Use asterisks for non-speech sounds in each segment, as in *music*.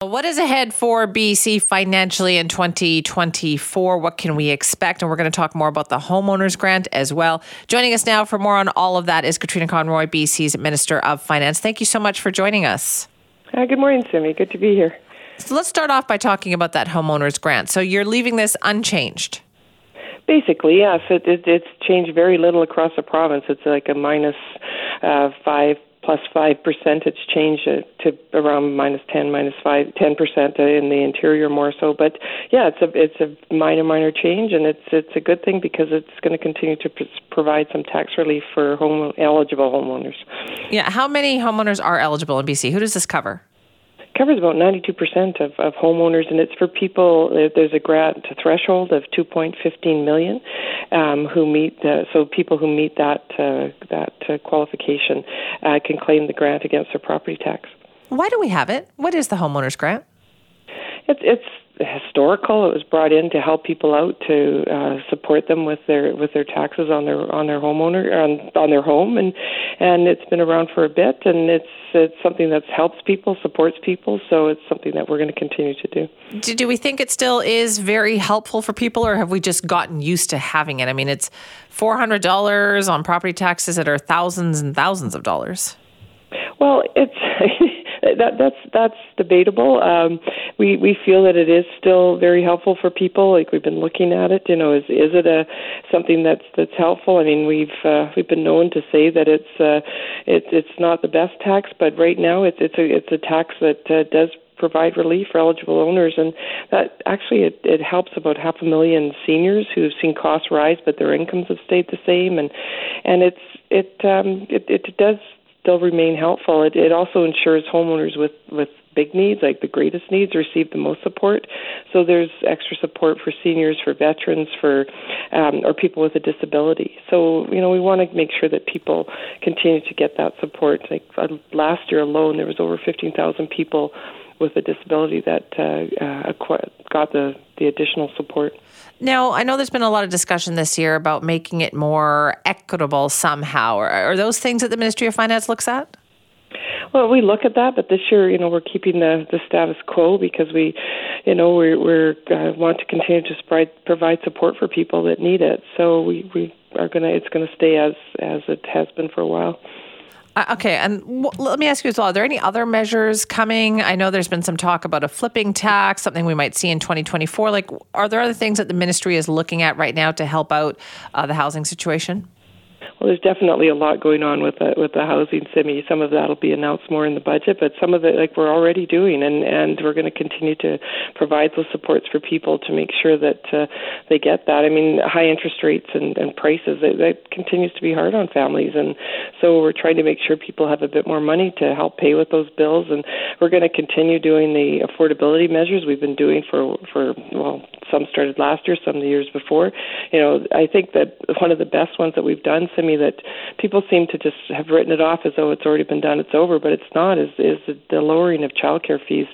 What is ahead for BC financially in 2024? What can we expect? And we're going to talk more about the homeowners grant as well. Joining us now for more on all of that is Katrine Conroy, BC's Minister of Finance. Thank you so much for joining us. Uh, good morning, Simi. Good to be here. So let's start off by talking about that homeowners grant. So you're leaving this unchanged. Basically, yes. It, it, it's changed very little across the province. It's like a minus, uh, five plus five percentage change to around minus ten, minus five, ten percent in the interior more so. But yeah, it's a it's a minor minor change, and it's it's a good thing because it's going to continue to pr- provide some tax relief for home eligible homeowners. Yeah, how many homeowners are eligible in BC? Who does this cover? Covers about 92% of, of homeowners, and it's for people. There's a grant threshold of 2.15 million um, who meet. The, so people who meet that uh, that uh, qualification uh, can claim the grant against their property tax. Why do we have it? What is the homeowners grant? It's it's historical. It was brought in to help people out to uh, support them with their with their taxes on their on their homeowner on on their home, and and it's been around for a bit, and it's it's something that helps people, supports people. So it's something that we're going to continue to do. do. Do we think it still is very helpful for people, or have we just gotten used to having it? I mean, it's four hundred dollars on property taxes that are thousands and thousands of dollars. Well, it's *laughs* that that's that's debatable. Um, we we feel that it is still very helpful for people. Like we've been looking at it. You know, is is it a something that's that's helpful? I mean, we've uh, we've been known to say that it's uh, it's it's not the best tax, but right now it's it's a it's a tax that uh, does provide relief for eligible owners, and that actually it, it helps about half a million seniors who've seen costs rise, but their incomes have stayed the same, and and it's it um, it, it does still remain helpful. It, it also ensures homeowners with with big needs, like the greatest needs, receive the most support. So there's extra support for seniors, for veterans, for um, or people with a disability. So you know we want to make sure that people continue to get that support. Like uh, last year alone, there was over 15,000 people with a disability that uh, uh, got the, the additional support. Now, I know there's been a lot of discussion this year about making it more equitable somehow. Are, are those things that the Ministry of Finance looks at? Well, we look at that, but this year, you know, we're keeping the, the status quo because we, you know, we we're uh, want to continue to provide provide support for people that need it. So we we are gonna it's gonna stay as as it has been for a while. Uh, okay, and w- let me ask you as well: Are there any other measures coming? I know there's been some talk about a flipping tax, something we might see in 2024. Like, are there other things that the ministry is looking at right now to help out uh, the housing situation? Well, there's definitely a lot going on with the with the housing simi. Some of that'll be announced more in the budget, but some of it, like we're already doing, and and we're going to continue to provide those supports for people to make sure that uh, they get that. I mean, high interest rates and, and prices that, that continues to be hard on families, and so we're trying to make sure people have a bit more money to help pay with those bills, and we're going to continue doing the affordability measures we've been doing for for well, some started last year, some the years before. You know, I think that one of the best ones that we've done, Simi, that people seem to just have written it off as though it's already been done, it's over, but it's not. Is is the lowering of childcare fees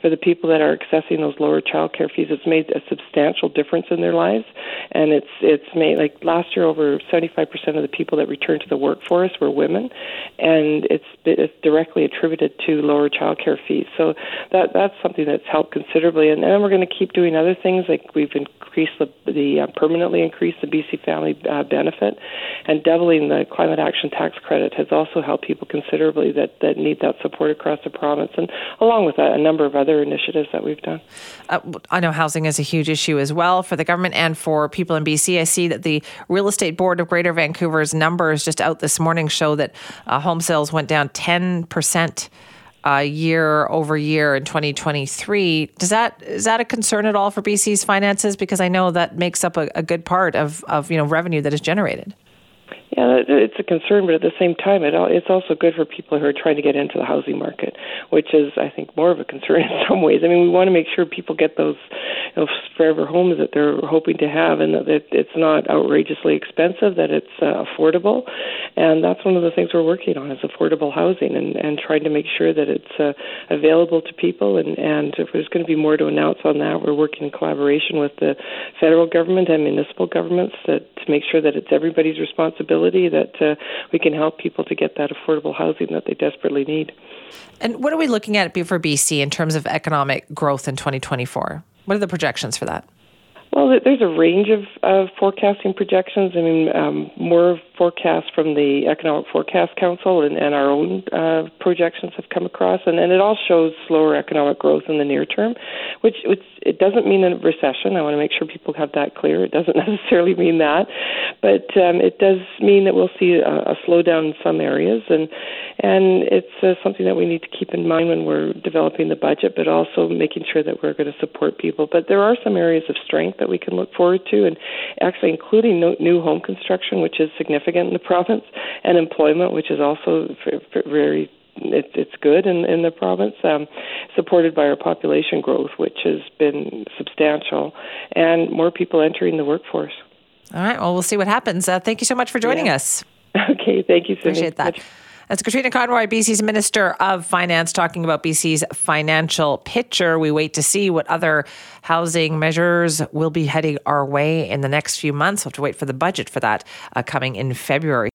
for the people that are accessing those lower childcare fees? It's made a substantial difference in their lives, and it's it's made like last year over 75% of the people that returned to the workforce were women, and it's it's directly attributed to lower childcare fees. So that that's something that's helped considerably, and then we're going to keep doing other things like we've increased the the uh, permanently increased the BC Family uh, Benefit, and doubling the climate action tax credit has also helped people considerably that, that need that support across the province, and along with a, a number of other initiatives that we've done. Uh, I know housing is a huge issue as well for the government and for people in BC. I see that the Real Estate Board of Greater Vancouver's numbers just out this morning show that uh, home sales went down 10%. Uh, year over year in 2023. Does that is that a concern at all for BC's finances? Because I know that makes up a, a good part of, of you know revenue that is generated. Yeah, it's a concern, but at the same time, it it's also good for people who are trying to get into the housing market, which is, I think, more of a concern *laughs* in some ways. I mean, we want to make sure people get those you know, forever homes that they're hoping to have, and that it's not outrageously expensive, that it's uh, affordable, and that's one of the things we're working on is affordable housing and, and trying to make sure that it's uh, available to people. And, and if there's going to be more to announce on that, we're working in collaboration with the federal government and municipal governments that, to make sure that it's everybody's responsibility that uh, we can help people to get that affordable housing that they desperately need. And what are we looking at for BC in terms of economic growth in 2024? What are the projections for that? Well, there's a range of, of forecasting projections. I mean, um, more forecasts from the Economic Forecast Council and, and our own uh, projections have come across, and, and it all shows slower economic growth in the near term, which, which it doesn't mean a recession. I want to make sure people have that clear. It doesn't *laughs* necessarily mean that, but um, it does mean that we'll see a, a slowdown in some areas, and and it's uh, something that we need to keep in mind when we're developing the budget, but also making sure that we're going to support people. But there are some areas of strength that we can look forward to, and actually including no, new home construction, which is significant in the *laughs* province, and employment, which is also very it, it's good in, in the province, um, supported by our population growth, which has been substantial, and more people entering the workforce. All right. Well, we'll see what happens. Uh, thank you so much for joining yeah. us. *laughs* Okay. Thank you, Cindy. Appreciate that. That's Katrine Conroy, BC's Minister of Finance, talking about BC's financial picture. We wait to see what other housing measures will be heading our way in the next few months. We'll have to wait for the budget for that uh, coming in February.